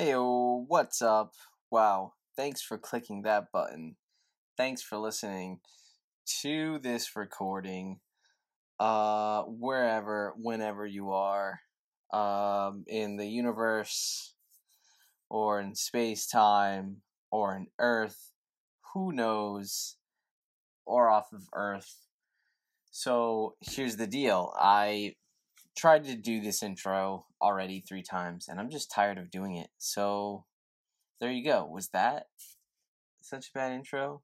Hey, what's up? Wow, thanks for clicking that button. Thanks for listening to this recording. Uh, wherever, whenever you are, um, in the universe, or in space time, or in Earth, who knows, or off of Earth. So here's the deal. I tried to do this intro already three times and I'm just tired of doing it. So there you go. Was that such a bad intro?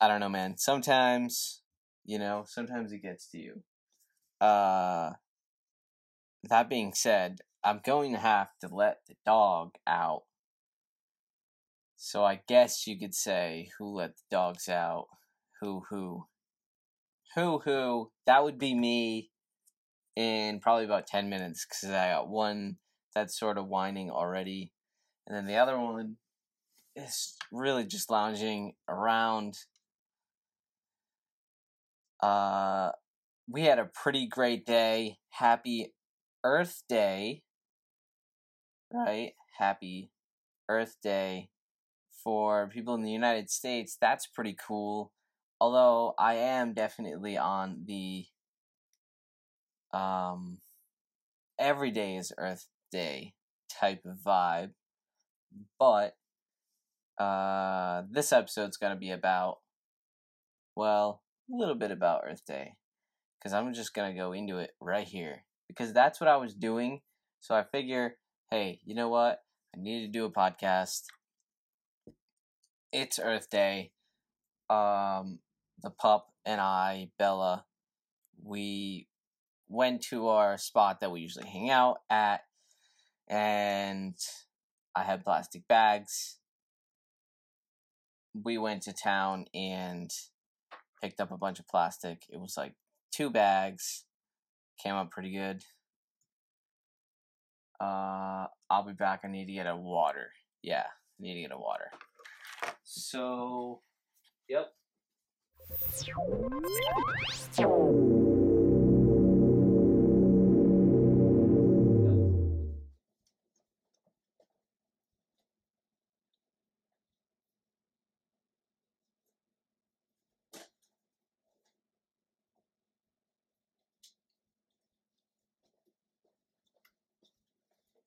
I don't know, man. Sometimes, you know, sometimes it gets to you. Uh that being said, I'm going to have to let the dog out. So I guess you could say who let the dogs out? Who who? Who who? That would be me in probably about 10 minutes because I got one that's sort of whining already. And then the other one is really just lounging around. Uh, we had a pretty great day. Happy Earth Day, right? Happy Earth Day for people in the United States. That's pretty cool. Although I am definitely on the um, every day is Earth Day type of vibe. But uh, this episode's going to be about, well, a little bit about Earth Day. Because I'm just going to go into it right here. Because that's what I was doing. So I figure, hey, you know what? I need to do a podcast. It's Earth Day. Um, the pup and I, Bella, we went to our spot that we usually hang out at, and I had plastic bags. We went to town and picked up a bunch of plastic. It was like two bags. Came up pretty good. Uh, I'll be back. I need to get a water. Yeah, I need to get a water. So, yep.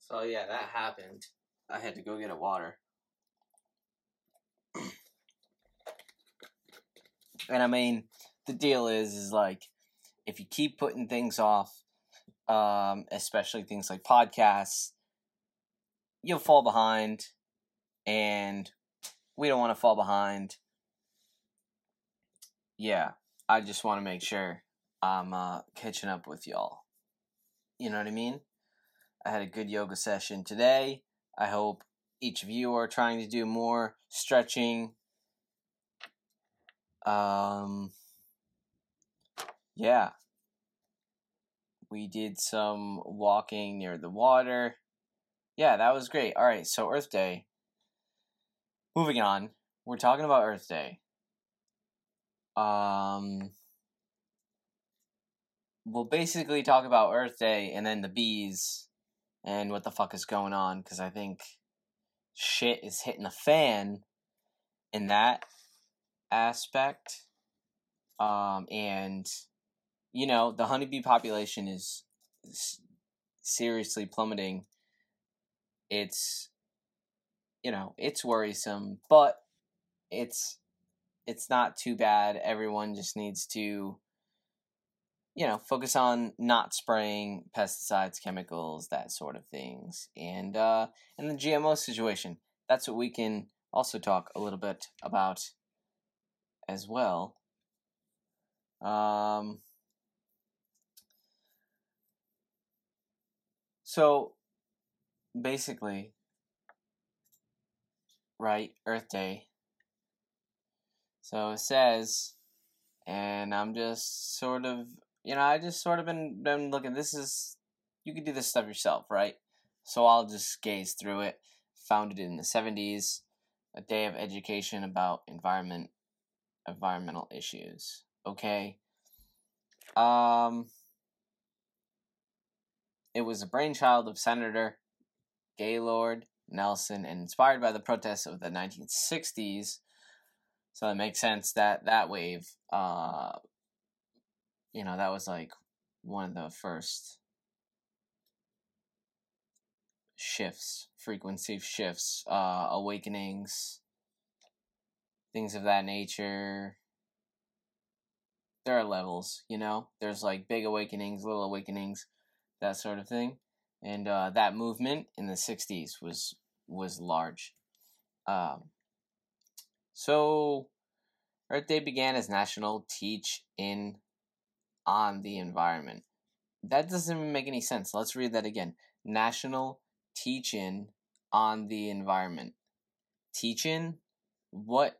So yeah, that happened. I had to go get a water. and I mean, the deal is is like if you keep putting things off, um, especially things like podcasts, you'll fall behind and we don't want to fall behind. Yeah, I just want to make sure I'm uh, catching up with y'all. You know what I mean? I had a good yoga session today. I hope each of you are trying to do more stretching. Um, yeah. We did some walking near the water. Yeah, that was great. All right, so Earth Day. Moving on. We're talking about Earth Day. Um, we'll basically talk about Earth Day and then the bees and what the fuck is going on because I think shit is hitting the fan in that aspect. Um, and you know the honeybee population is seriously plummeting. It's you know it's worrisome, but it's it's not too bad. Everyone just needs to you know, focus on not spraying pesticides, chemicals, that sort of things. And uh and the GMO situation. That's what we can also talk a little bit about as well. Um So basically right, Earth Day. So it says and I'm just sort of you know, I just sort of been been looking. This is you can do this stuff yourself, right? So I'll just gaze through it. Founded in the '70s, a day of education about environment, environmental issues. Okay. Um. It was a brainchild of Senator Gaylord Nelson and inspired by the protests of the 1960s. So it makes sense that that wave, uh, you know, that was like one of the first shifts, frequency shifts, uh, awakenings, things of that nature. There are levels, you know. There's like big awakenings, little awakenings, that sort of thing, and uh, that movement in the '60s was was large. Um, so, Earth Day began as National Teach In on the Environment. That doesn't even make any sense. Let's read that again. National teaching on the environment. Teaching what?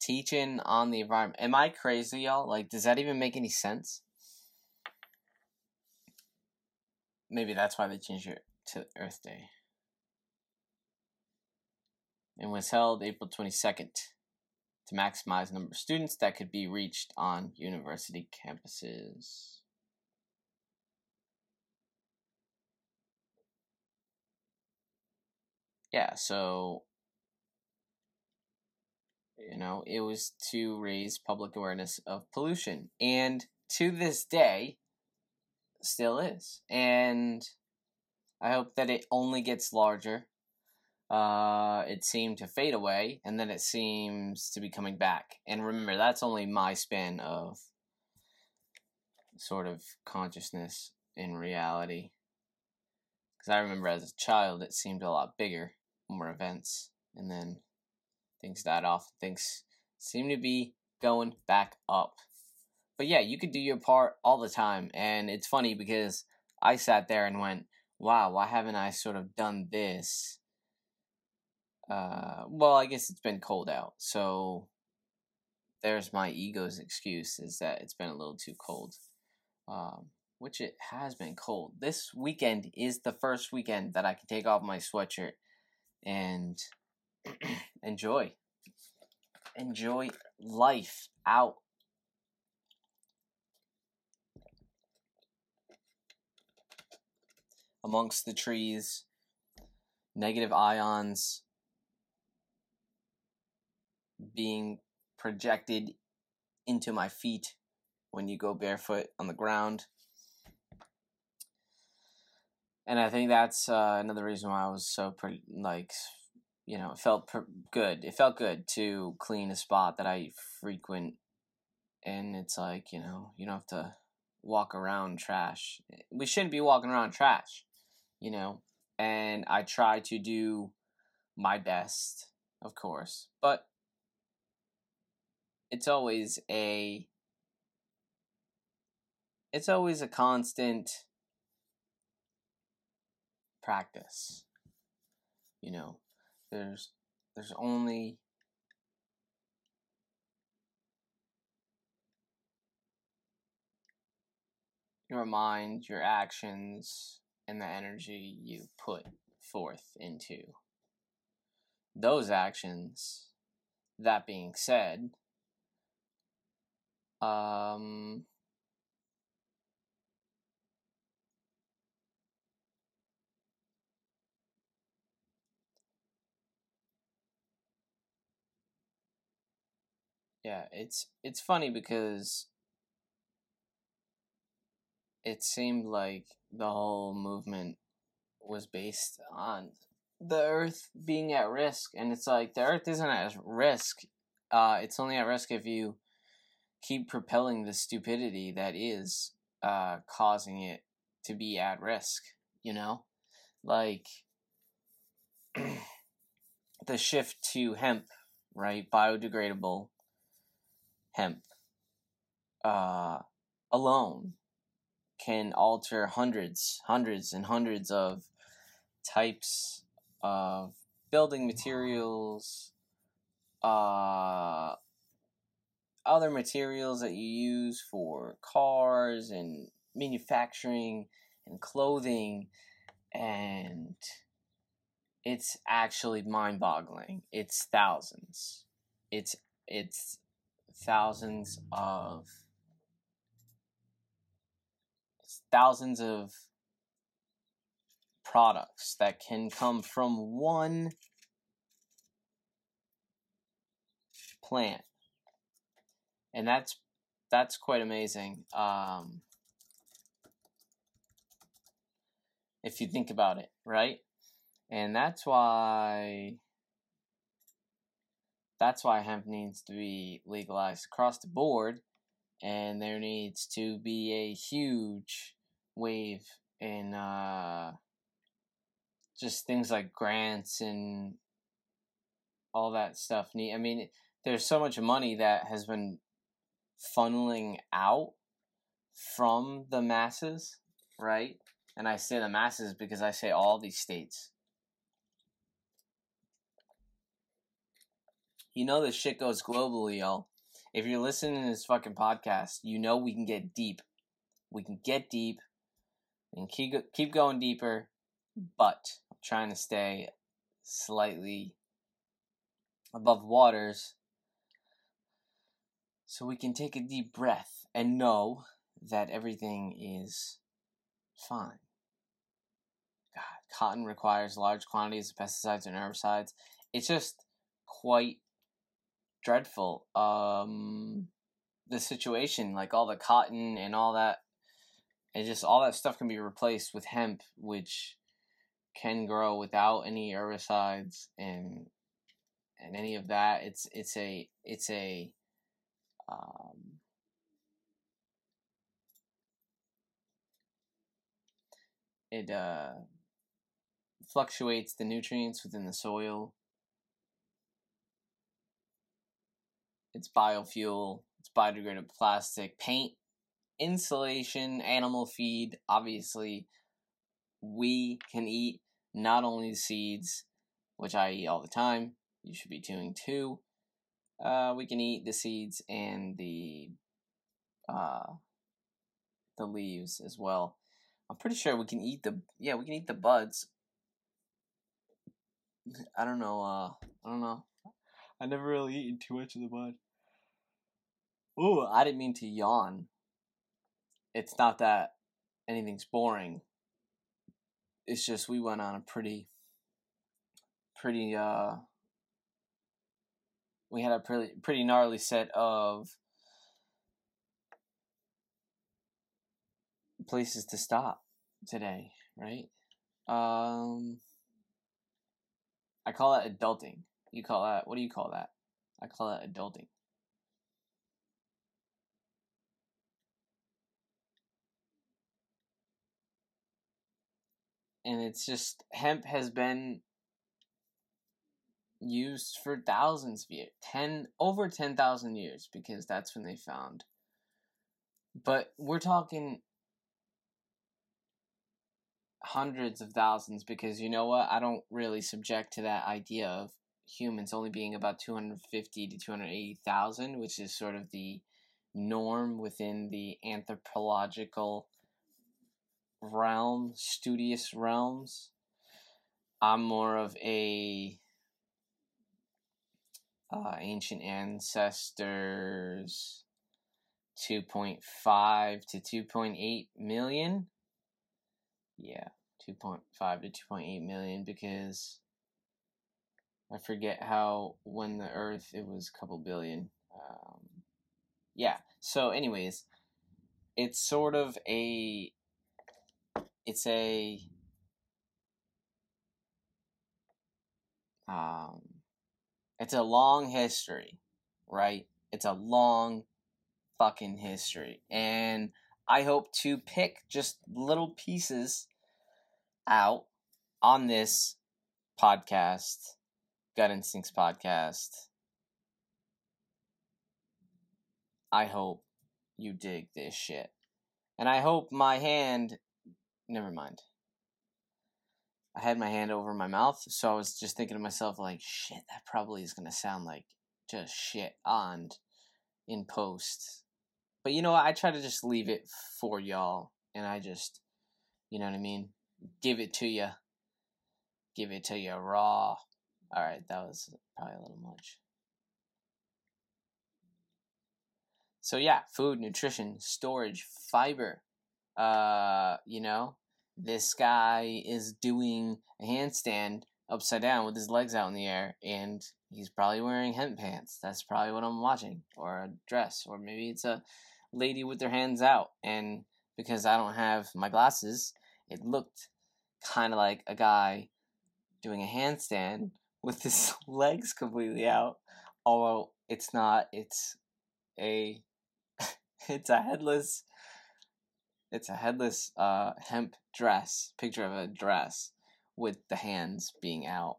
Teaching on the environment. Am I crazy, y'all? Like, does that even make any sense? Maybe that's why they changed it to Earth Day. It was held April 22nd to maximize the number of students that could be reached on university campuses. yeah, so you know, it was to raise public awareness of pollution. And to this day, still is. And I hope that it only gets larger. Uh, it seemed to fade away, and then it seems to be coming back. And remember, that's only my span of sort of consciousness in reality. Because I remember as a child, it seemed a lot bigger more events, and then things died off. Things seem to be going back up. But yeah, you could do your part all the time, and it's funny because I sat there and went, "Wow, why haven't I sort of done this?" Uh, well, I guess it's been cold out, so there's my ego's excuse is that it's been a little too cold. Um, which it has been cold. This weekend is the first weekend that I can take off my sweatshirt and enjoy. Enjoy life out. Amongst the trees, negative ions being projected into my feet when you go barefoot on the ground and I think that's uh, another reason why I was so pretty like you know it felt good. It felt good to clean a spot that I frequent, and it's like you know you don't have to walk around trash. We shouldn't be walking around trash, you know. And I try to do my best, of course, but it's always a it's always a constant practice. You know, there's there's only your mind, your actions, and the energy you put forth into those actions. That being said, um, Yeah, it's it's funny because it seemed like the whole movement was based on the earth being at risk and it's like the earth isn't at risk uh it's only at risk if you keep propelling the stupidity that is uh causing it to be at risk you know? Like the shift to hemp right? Biodegradable hemp uh, alone can alter hundreds, hundreds, and hundreds of types of building materials, uh, other materials that you use for cars and manufacturing and clothing, and it's actually mind-boggling. It's thousands. It's it's thousands of thousands of products that can come from one plant. And that's that's quite amazing. Um, if you think about it, right? And that's why that's why hemp needs to be legalized across the board and there needs to be a huge wave in uh, just things like grants and all that stuff. I mean, there's so much money that has been funneling out from the masses, right? And I say the masses because I say all these states. You know this shit goes globally, y'all. If you're listening to this fucking podcast, you know we can get deep. We can get deep and keep keep going deeper, but I'm trying to stay slightly above waters so we can take a deep breath and know that everything is fine. God, cotton requires large quantities of pesticides and herbicides. It's just quite dreadful. Um, the situation, like all the cotton and all that, and just all that stuff can be replaced with hemp, which can grow without any herbicides and and any of that. It's it's a it's a um, it uh, fluctuates the nutrients within the soil It's biofuel, it's biodegradable plastic, paint, insulation, animal feed. Obviously, we can eat not only the seeds, which I eat all the time, you should be doing too. Uh, we can eat the seeds and the uh, the leaves as well. I'm pretty sure we can eat the yeah we can eat the buds. I don't know. Uh, I don't know. I never really eaten too much of the bud. Ooh, I didn't mean to yawn. It's not that anything's boring. It's just we went on a pretty, pretty, uh, we had a pretty, pretty gnarly set of places to stop today, right? Um, I call that adulting. You call that, what do you call that? I call that adulting. and it's just hemp has been used for thousands of years 10 over 10,000 years because that's when they found but we're talking hundreds of thousands because you know what I don't really subject to that idea of humans only being about 250 to 280,000 which is sort of the norm within the anthropological realm, studious realms. I'm more of a uh, ancient ancestors 2.5 to 2.8 million. Yeah, 2.5 to 2.8 million because I forget how when the Earth it was a couple billion. Um, yeah. So, anyways, it's sort of a it's a um, it's a long history, right? It's a long fucking history. And I hope to pick just little pieces out on this podcast, Gut Instincts podcast. I hope you dig this shit. And I hope my hand never mind. I had my hand over my mouth, so I was just thinking to myself, like, shit, that probably is gonna sound like just shit on in post. But you know what? I try to just leave it for y'all, and I just, you know what I mean? Give it to you. Give it to you raw. Alright, that was probably a little much. So, yeah, food, nutrition, storage, fiber, uh, you know, this guy is doing a handstand upside down with his legs out in the air and he's probably wearing hemp pants. That's probably what I'm watching. Or a dress. Or maybe it's a lady with their hands out. And because I don't have my glasses, it looked kind of like a guy doing a handstand with his legs completely out. Although it's not, it's a it's a headless it's a headless uh hemp dress, picture of a dress with the hands being out,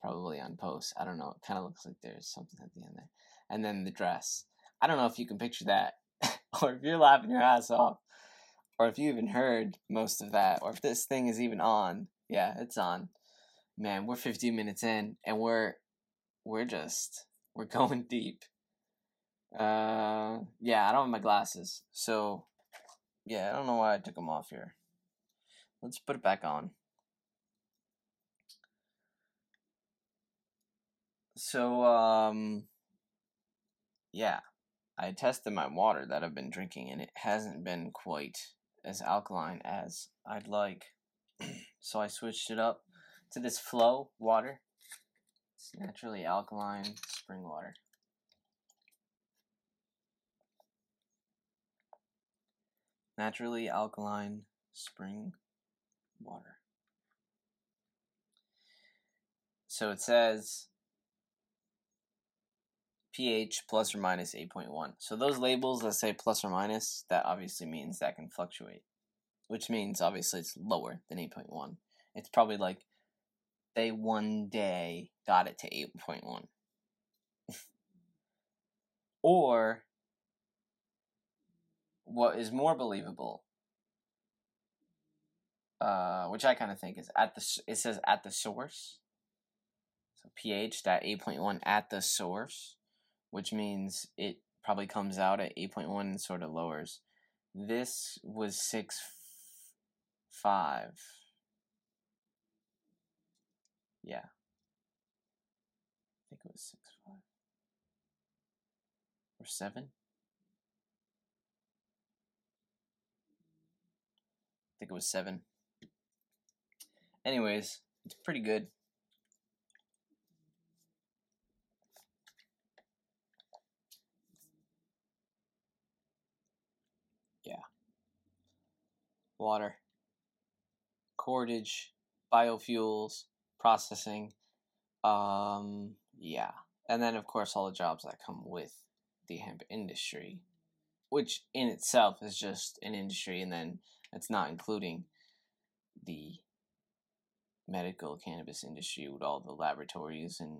probably on post. I don't know. It kind of looks like there's something at the end there. And then the dress. I don't know if you can picture that, or if you're laughing your ass off, or if you even heard most of that, or if this thing is even on. Yeah, it's on. Man, we're 15 minutes in, and we're we're just we're going deep. Uh, yeah, I don't have my glasses, so yeah, I don't know why I took them off here. Let's put it back on. So, um, yeah, I tested my water that I've been drinking, and it hasn't been quite as alkaline as I'd like. so I switched it up to this flow water. It's naturally alkaline spring water. Naturally alkaline spring water. So it says pH plus or minus 8.1. So those labels that say plus or minus, that obviously means that can fluctuate, which means obviously it's lower than 8.1. It's probably like they one day got it to 8.1. or what is more believable uh, which I kind of think is at the it says at the source. So pH that 8.1 at the source which means it probably comes out at 8.1 and sort of lowers. This was 6 5. Yeah. I think it was 6 5. Or 7. Think it was 7. Anyways, it's pretty good. Yeah. Water, cordage, biofuels, processing. Um, yeah. And then, of course, all the jobs that come with the hemp industry, which in itself is just an industry, and then it's not including the medical cannabis industry with all the laboratories and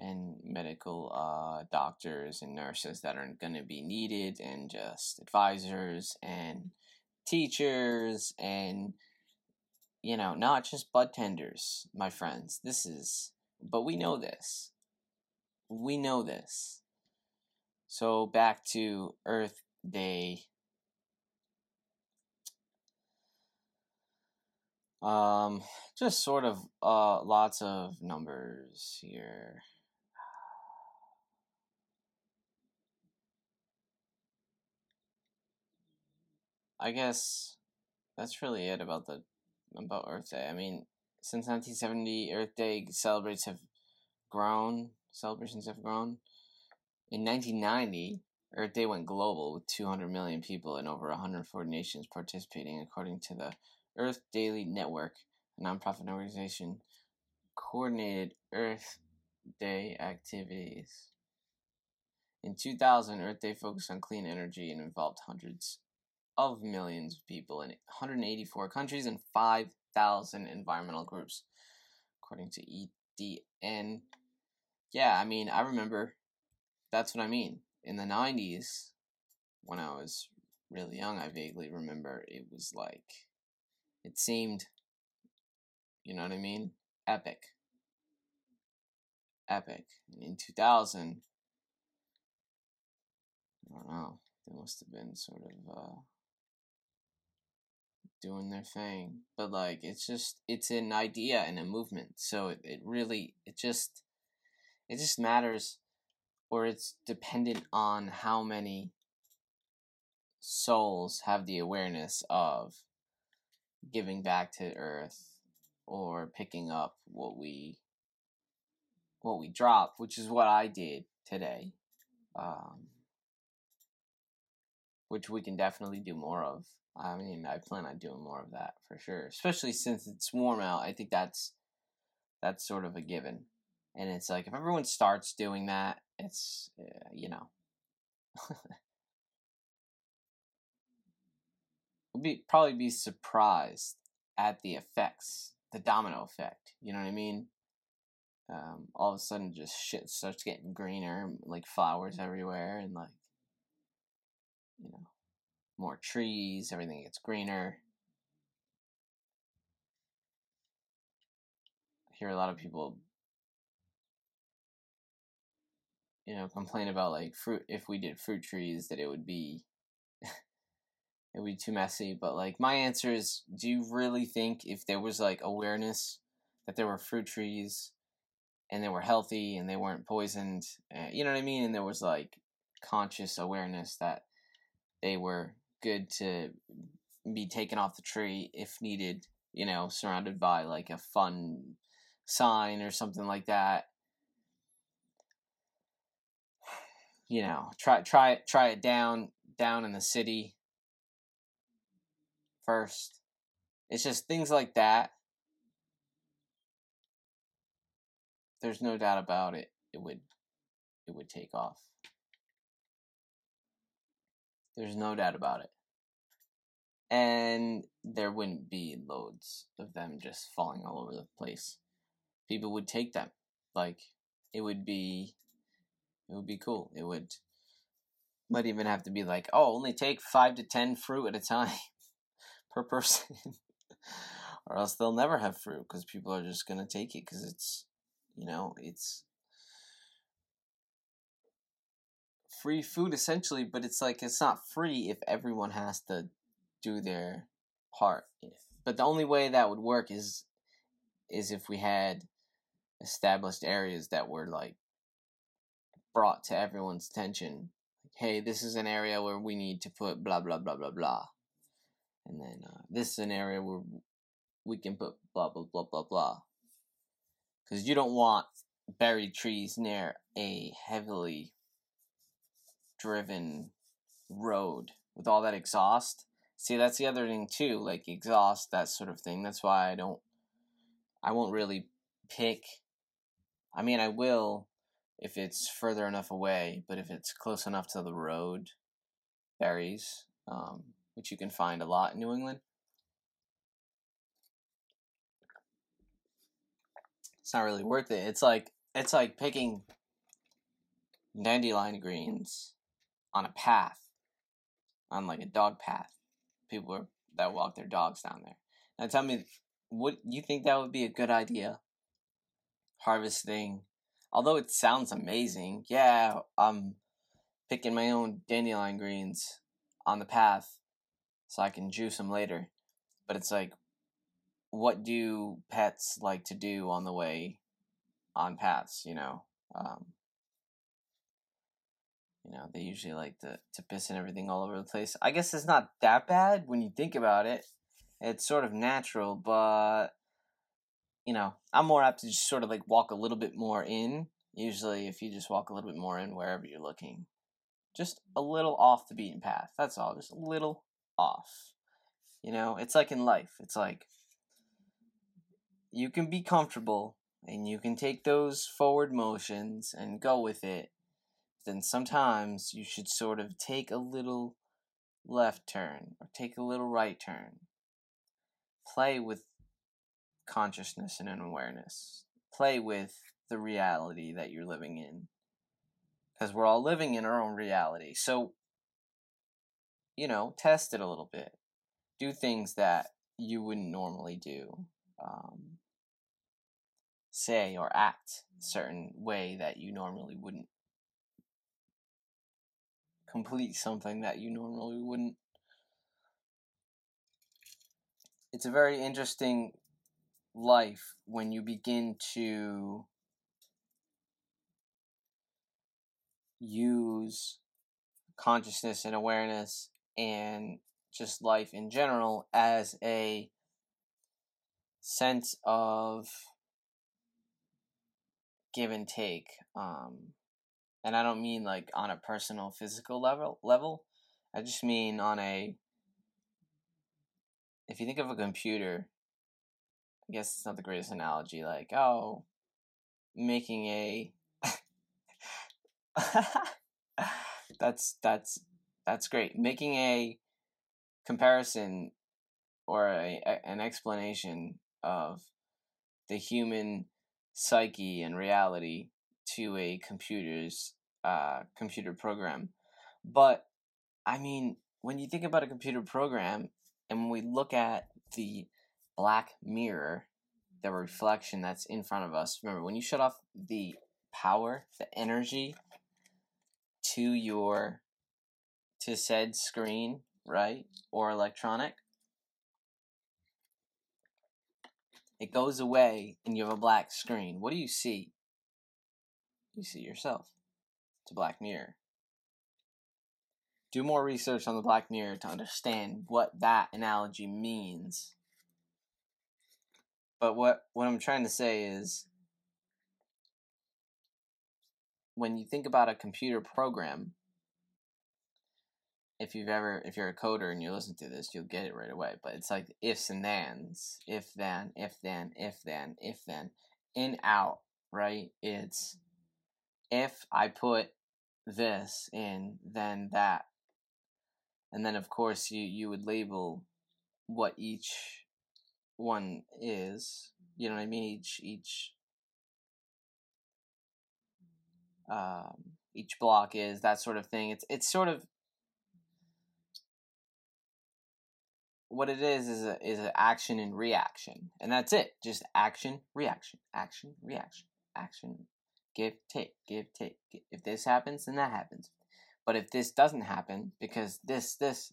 and medical uh, doctors and nurses that are going to be needed and just advisors and teachers and you know not just bud tenders my friends. This is but we know this. We know this. So back to earth day um just sort of uh lots of numbers here I guess that's really it about the about Earth Day. I mean, since 1970, Earth Day celebrates have grown. Celebrations have grown. In 1990, Earth Day went global with 200 million people in over 140 nations participating, according to the Earth Day Network, a nonprofit organization coordinated Earth Day activities. In 2000, Earth Day focused on clean energy and involved hundreds of millions of people in 184 countries and 5,000 environmental groups, according to EDN. Yeah, I mean, I remember that's what I mean. In the 90s, when I was really young, I vaguely remember it was like, it seemed, you know what I mean? Epic. Epic. And in 2000, I don't know, they must have been sort of, uh, doing their thing. But like it's just it's an idea and a movement. So it, it really it just it just matters or it's dependent on how many souls have the awareness of giving back to earth or picking up what we what we drop, which is what I did today. Um, which we can definitely do more of. I mean, I plan on doing more of that for sure, especially since it's warm out. I think that's that's sort of a given, and it's like if everyone starts doing that, it's uh, you know, be probably be surprised at the effects, the domino effect. You know what I mean? Um, all of a sudden, just shit starts getting greener, like flowers everywhere, and like you know, more trees, everything gets greener. I hear a lot of people you know, complain about like fruit if we did fruit trees that it would be it would be too messy. But like my answer is do you really think if there was like awareness that there were fruit trees and they were healthy and they weren't poisoned, uh, you know what I mean? And there was like conscious awareness that they were good to be taken off the tree if needed, you know, surrounded by like a fun sign or something like that. You know, try try try it down down in the city first. It's just things like that. There's no doubt about it. It would it would take off. There's no doubt about it. And there wouldn't be loads of them just falling all over the place. People would take them. Like it would be it would be cool. It would might even have to be like, oh, only take five to ten fruit at a time per person. or else they'll never have fruit because people are just gonna take it because it's you know, it's free food essentially, but it's like it's not free if everyone has to do their part. But the only way that would work is is if we had established areas that were like brought to everyone's attention. hey, this is an area where we need to put blah blah blah blah blah, and then uh, this is an area where we can put blah blah blah blah blah. Because you don't want berry trees near a heavily driven road with all that exhaust. See, that's the other thing too, like exhaust, that sort of thing. That's why I don't, I won't really pick. I mean, I will if it's further enough away, but if it's close enough to the road, berries, um, which you can find a lot in New England. It's not really worth it. It's like it's like picking dandelion greens on a path, on like a dog path. People are, that walk their dogs down there. Now tell me, would you think that would be a good idea? Harvesting, although it sounds amazing. Yeah, I'm picking my own dandelion greens on the path so I can juice them later. But it's like, what do pets like to do on the way on paths? You know, um, you know, they usually like to, to piss and everything all over the place. I guess it's not that bad when you think about it. It's sort of natural, but you know, I'm more apt to just sort of like walk a little bit more in. Usually, if you just walk a little bit more in wherever you're looking, just a little off the beaten path. That's all, just a little off. You know, it's like in life. It's like you can be comfortable and you can take those forward motions and go with it then sometimes you should sort of take a little left turn or take a little right turn. Play with consciousness and an awareness. Play with the reality that you're living in. Because we're all living in our own reality. So, you know, test it a little bit. Do things that you wouldn't normally do. Um, say or act a certain way that you normally wouldn't complete something that you normally wouldn't. It's a very interesting life when you begin to use consciousness and awareness and just life in general as a sense of give and take um and i don't mean like on a personal physical level level i just mean on a if you think of a computer i guess it's not the greatest analogy like oh making a that's that's that's great making a comparison or a, a, an explanation of the human psyche and reality to a computer's uh, computer program. But I mean, when you think about a computer program, and when we look at the black mirror, the reflection that's in front of us, remember when you shut off the power, the energy to your to said screen, right, or electronic, it goes away and you have a black screen. What do you see? You see yourself. It's a black mirror. Do more research on the black mirror to understand what that analogy means. But what, what I'm trying to say is when you think about a computer program, if you've ever if you're a coder and you listen to this, you'll get it right away. But it's like ifs and thens, if then, if then, if then, if then, in out, right? It's if I put this in, then that. And then of course you you would label what each one is. You know what I mean? Each each um each block is that sort of thing. It's it's sort of what it is is a, is an action and reaction, and that's it. Just action, reaction, action, reaction, action, give, take, give, take. If this happens, then that happens. But if this doesn't happen, because this, this,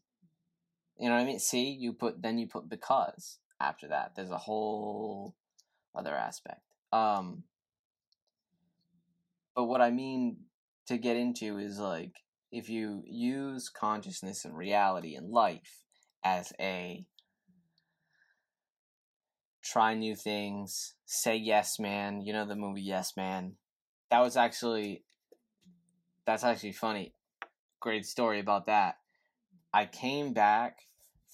you know what I mean? See, you put then you put because after that. There's a whole other aspect. Um, but what I mean to get into is like if you use consciousness and reality and life as a try new things, say yes man. You know the movie Yes Man. That was actually that's actually funny. Great story about that. I came back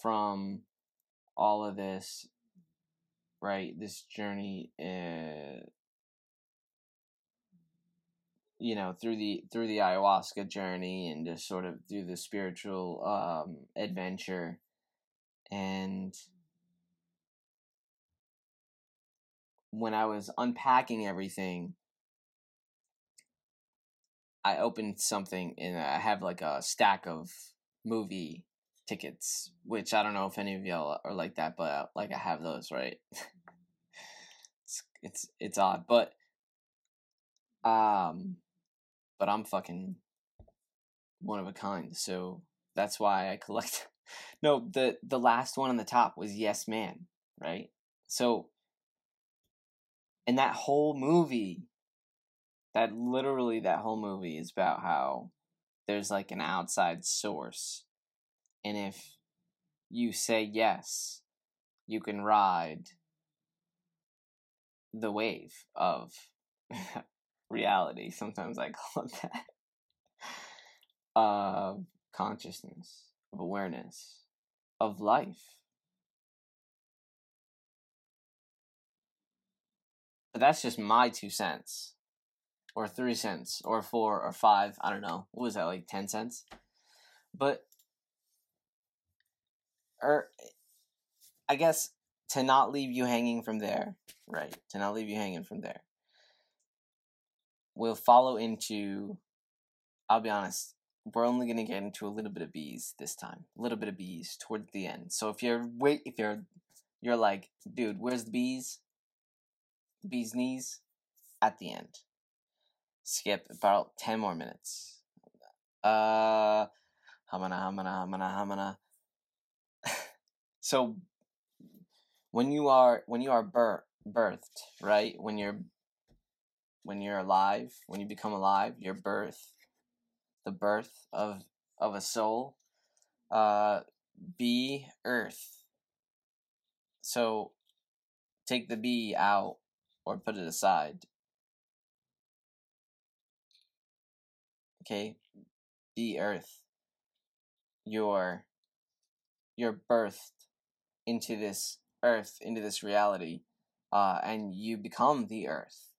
from all of this right this journey uh, you know through the through the ayahuasca journey and just sort of through the spiritual um adventure and when I was unpacking everything, I opened something and I have like a stack of movie tickets, which I don't know if any of y'all are like that, but like I have those, right? it's it's it's odd, but um, but I'm fucking one of a kind, so that's why I collect no, the the last one on the top was Yes Man, right? So and that whole movie that literally that whole movie is about how there's like an outside source and if you say yes, you can ride the wave of reality. Sometimes I call it that. Of consciousness of awareness of life. But that's just my two cents, or three cents, or four, or five. I don't know. What was that, like 10 cents? But, or, er, I guess to not leave you hanging from there, right? To not leave you hanging from there. We'll follow into, I'll be honest, we're only going to get into a little bit of bees this time. A little bit of bees towards the end. So if you're wait if you're you're like, dude, where's the bees? The bees knees at the end. Skip about 10 more minutes. Uh hamana hamana hamana hamana. so when you are when you are bir- birthed, right? When you're when you're alive, when you become alive, you're birthed the birth of of a soul. Uh, B Earth. So take the B out or put it aside. Okay? The earth. You're you're birthed into this earth, into this reality, uh, and you become the earth.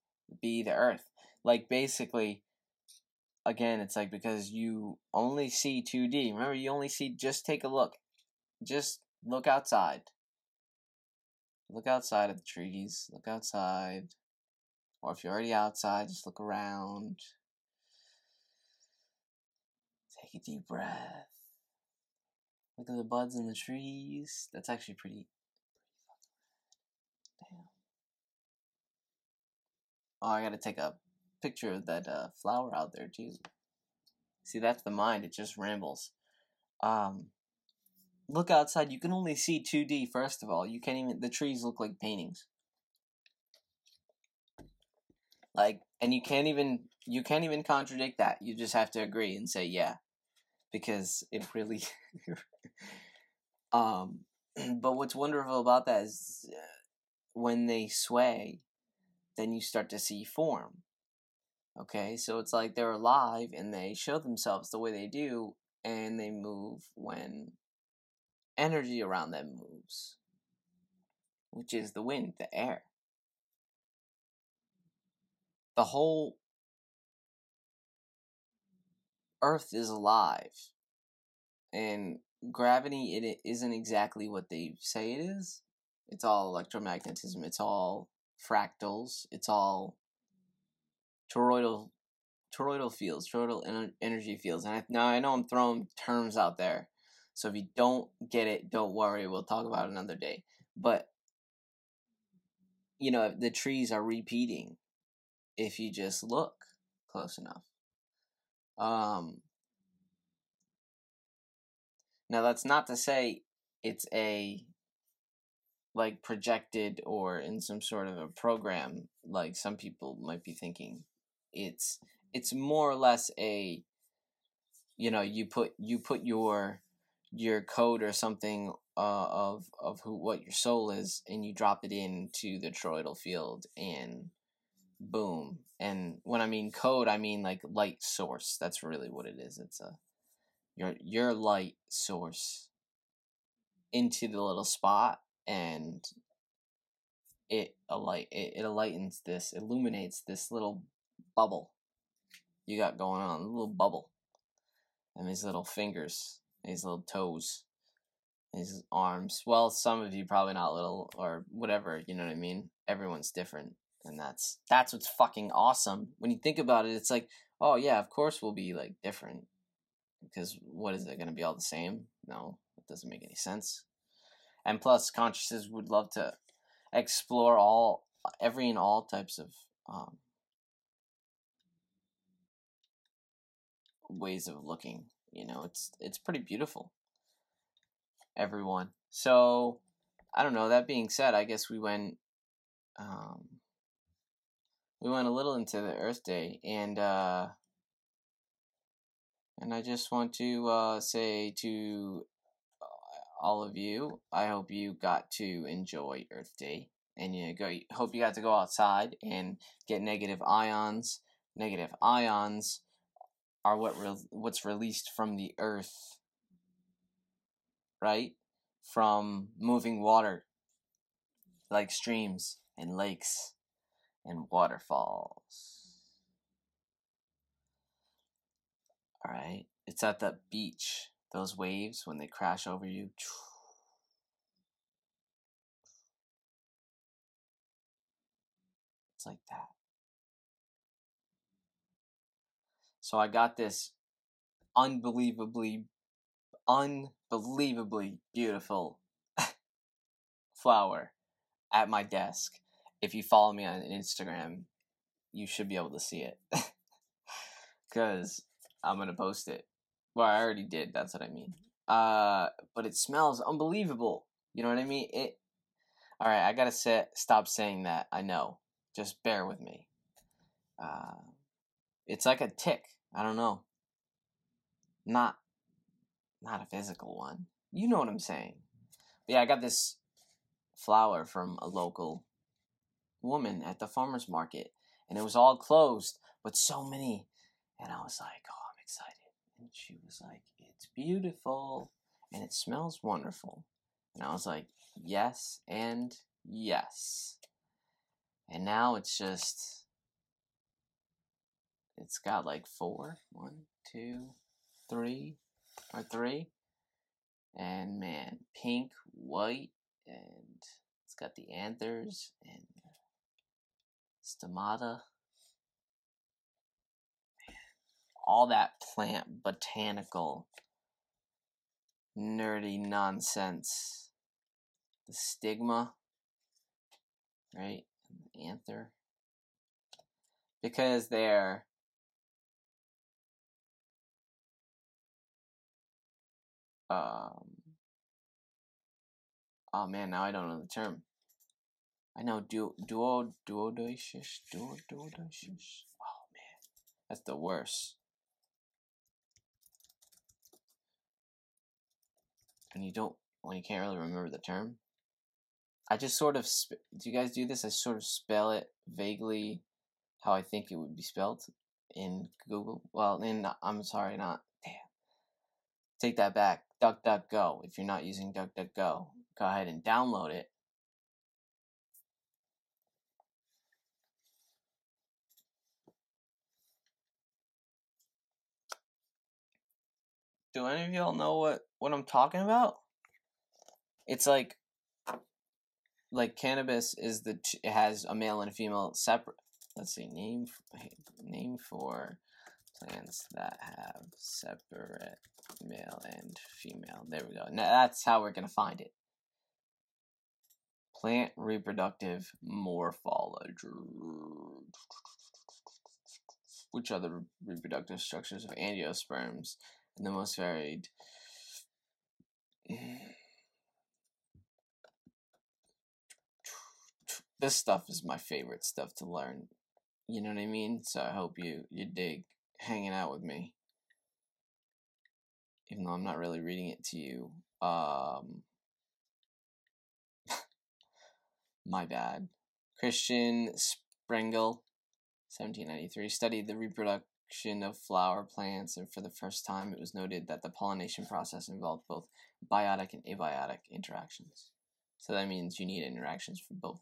Be the earth. Like basically again, it's like because you only see 2D. Remember, you only see just take a look. Just look outside. Look outside at the trees. Look outside. Or if you're already outside, just look around. Take a deep breath. Look at the buds in the trees. That's actually pretty. Damn. Oh, I gotta take a picture of that uh, flower out there too. See, that's the mind. It just rambles. Um, look outside. You can only see 2D. First of all, you can't even. The trees look like paintings. Like, and you can't even. You can't even contradict that. You just have to agree and say yeah, because it really. um, but what's wonderful about that is uh, when they sway, then you start to see form Okay, so it's like they're alive and they show themselves the way they do, and they move when energy around them moves, which is the wind, the air. The whole earth is alive, and gravity it isn't exactly what they say it is. It's all electromagnetism, it's all fractals, it's all toroidal toroidal fields, toroidal energy fields. And I, now I know I'm throwing terms out there, so if you don't get it, don't worry. We'll talk about it another day. But you know, the trees are repeating if you just look close enough. Um. Now that's not to say it's a like projected or in some sort of a program like some people might be thinking it's it's more or less a you know you put you put your your code or something uh, of of who what your soul is and you drop it into the toroidal field and boom. And when i mean code i mean like light source. That's really what it is. It's a your your light source into the little spot and it a light it, it enlightens this illuminates this little bubble you got going on, a little bubble. And his little fingers, his little toes, his arms. Well, some of you probably not little or whatever, you know what I mean? Everyone's different. And that's that's what's fucking awesome. When you think about it, it's like, oh yeah, of course we'll be like different. Because what is it gonna be all the same? No, it doesn't make any sense. And plus consciousness would love to explore all every and all types of um, ways of looking. You know, it's it's pretty beautiful. Everyone. So I don't know. That being said, I guess we went um, we went a little into the Earth Day, and uh, and I just want to uh, say to uh, all of you, I hope you got to enjoy Earth Day, and you go. Hope you got to go outside and get negative ions. Negative ions are what re- what's released from the earth right? From moving water like streams and lakes and waterfalls. All right it's at the beach those waves when they crash over you. It's like that So I got this unbelievably, unbelievably beautiful flower at my desk. If you follow me on Instagram, you should be able to see it. Because I'm going to post it. Well, I already did. That's what I mean. Uh, but it smells unbelievable. You know what I mean? It. All right, I gotta set, stop saying that. I know. Just bear with me. Uh, it's like a tick. I don't know. Not not a physical one. You know what I'm saying. But yeah, I got this flower from a local woman at the farmer's market, and it was all closed, but so many. And I was like, oh, I'm excited. And she was like, it's beautiful and it smells wonderful. And I was like, yes and yes. And now it's just, it's got like four, one, two, three, or three. And man, pink, white, and it's got the anthers and stomata. all that plant botanical nerdy nonsense. The stigma, right? The anther. Because they're um oh man now i don't know the term. I know duo duo duodosis duo duodosis oh man that's the worst. When you don't when you can't really remember the term? I just sort of do you guys do this? I sort of spell it vaguely how i think it would be spelled in google well in i'm sorry not take that back DuckDuckGo. If you're not using DuckDuckGo, go ahead and download it. Do any of y'all know what, what I'm talking about? It's like like cannabis is the it has a male and a female separate. Let's see name name for plants that have separate male and female. There we go. Now that's how we're gonna find it. Plant reproductive morphology. Which are the reproductive structures of angiosperms and the most varied? This stuff is my favorite stuff to learn. You know what I mean? So I hope you you dig hanging out with me even though I'm not really reading it to you. Um, my bad. Christian Sprengel, 1793, studied the reproduction of flower plants, and for the first time it was noted that the pollination process involved both biotic and abiotic interactions. So that means you need interactions for both.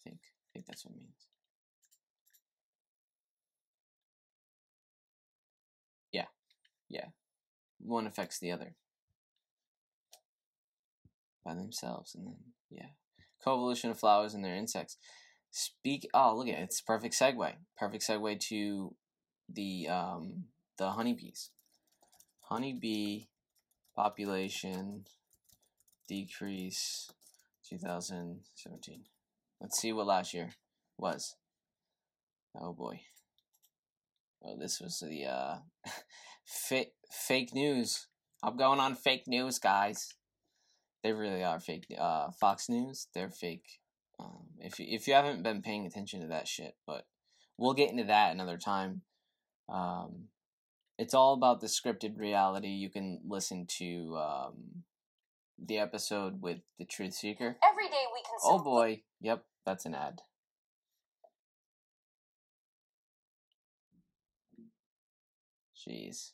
I think. I think that's what it means. Yeah. Yeah one affects the other. By themselves and then yeah. Coevolution of flowers and their insects. Speak oh look at it it's perfect segue. Perfect segue to the um the honeybees. Honeybee population decrease 2017 let's see what last year was. Oh boy. Oh this was the uh fake fake news. I'm going on fake news, guys. They really are fake. Uh, Fox News, they're fake. Um, if you, if you haven't been paying attention to that shit, but we'll get into that another time. Um, it's all about the scripted reality. You can listen to um, the episode with the Truth Seeker. Every day we can. Oh boy, yep, that's an ad. Jeez.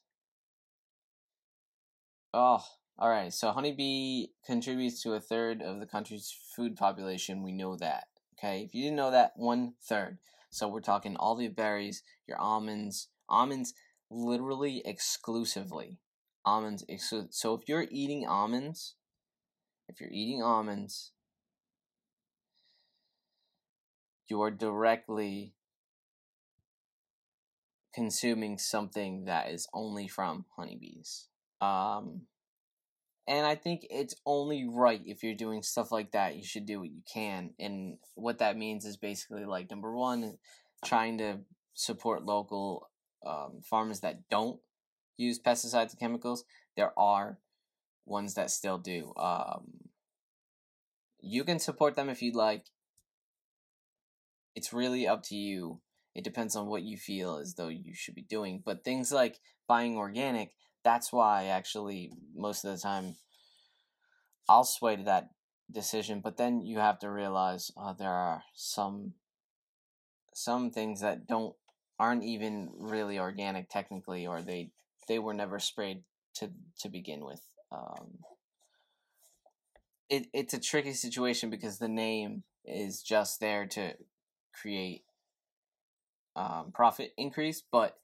Oh, all right. So honeybee contributes to a third of the country's food population. We know that. Okay. If you didn't know that, one third. So we're talking all the berries, your almonds, almonds literally exclusively. Almonds. Exclu- so if you're eating almonds, if you're eating almonds, you are directly consuming something that is only from honeybees. Um, and I think it's only right if you're doing stuff like that, you should do what you can. And what that means is basically like number one, trying to support local um, farmers that don't use pesticides and chemicals. There are ones that still do. Um, you can support them if you'd like. It's really up to you. It depends on what you feel as though you should be doing. But things like buying organic, that's why actually most of the time I'll sway to that decision, but then you have to realize uh, there are some some things that don't aren't even really organic technically, or they they were never sprayed to to begin with. Um, it it's a tricky situation because the name is just there to create um, profit increase, but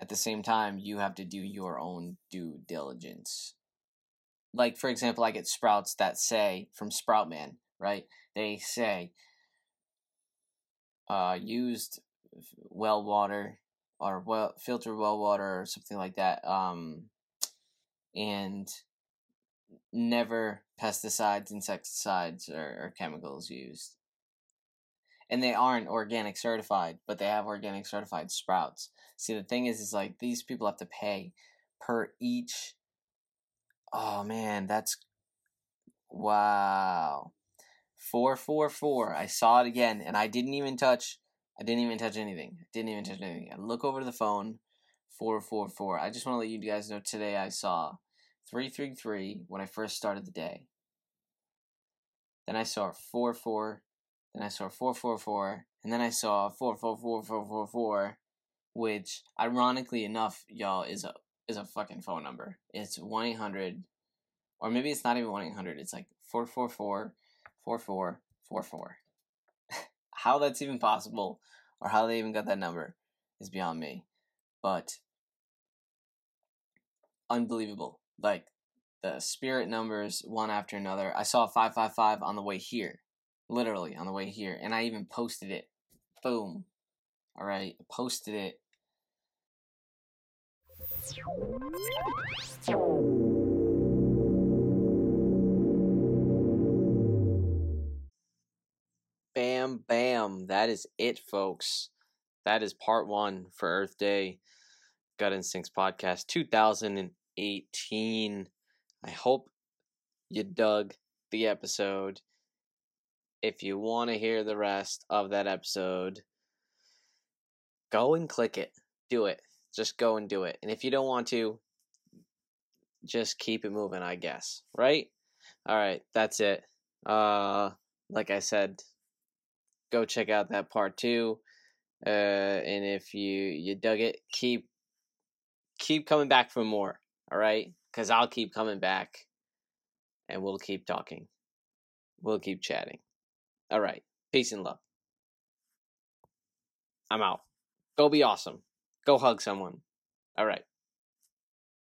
at the same time, you have to do your own due diligence. Like, for example, I get sprouts that say from Sproutman, right? They say uh, used well water or well filtered well water or something like that. Um, and never pesticides, insecticides, or, or chemicals used and they aren't organic certified, but they have organic certified sprouts. See, the thing is, is like these people have to pay per each. Oh man, that's wow. Four four four. I saw it again, and I didn't even touch. I didn't even touch anything. I didn't even touch anything. I look over to the phone. Four four four. I just want to let you guys know today I saw three three three when I first started the day. Then I saw four four then I saw 444, and then I saw 444444, which ironically enough, y'all, is a is a fucking phone number. It's 1 800, or maybe it's not even 1 800, it's like 444 4444. how that's even possible, or how they even got that number, is beyond me. But unbelievable. Like the spirit numbers one after another. I saw 555 on the way here literally on the way here, and I even posted it. Boom. All right, posted it. Bam, bam. That is it, folks. That is part one for Earth Day Gut Instincts Podcast 2018. I hope you dug the episode if you want to hear the rest of that episode, go and click it. Do it. Just go and do it. And if you don't want to, just keep it moving, I guess. Right? All right, that's it. Uh like I said, go check out that part 2. Uh and if you you dug it, keep keep coming back for more. All right? Cuz I'll keep coming back and we'll keep talking. We'll keep chatting. All right. Peace and love. I'm out. Go be awesome. Go hug someone. All right.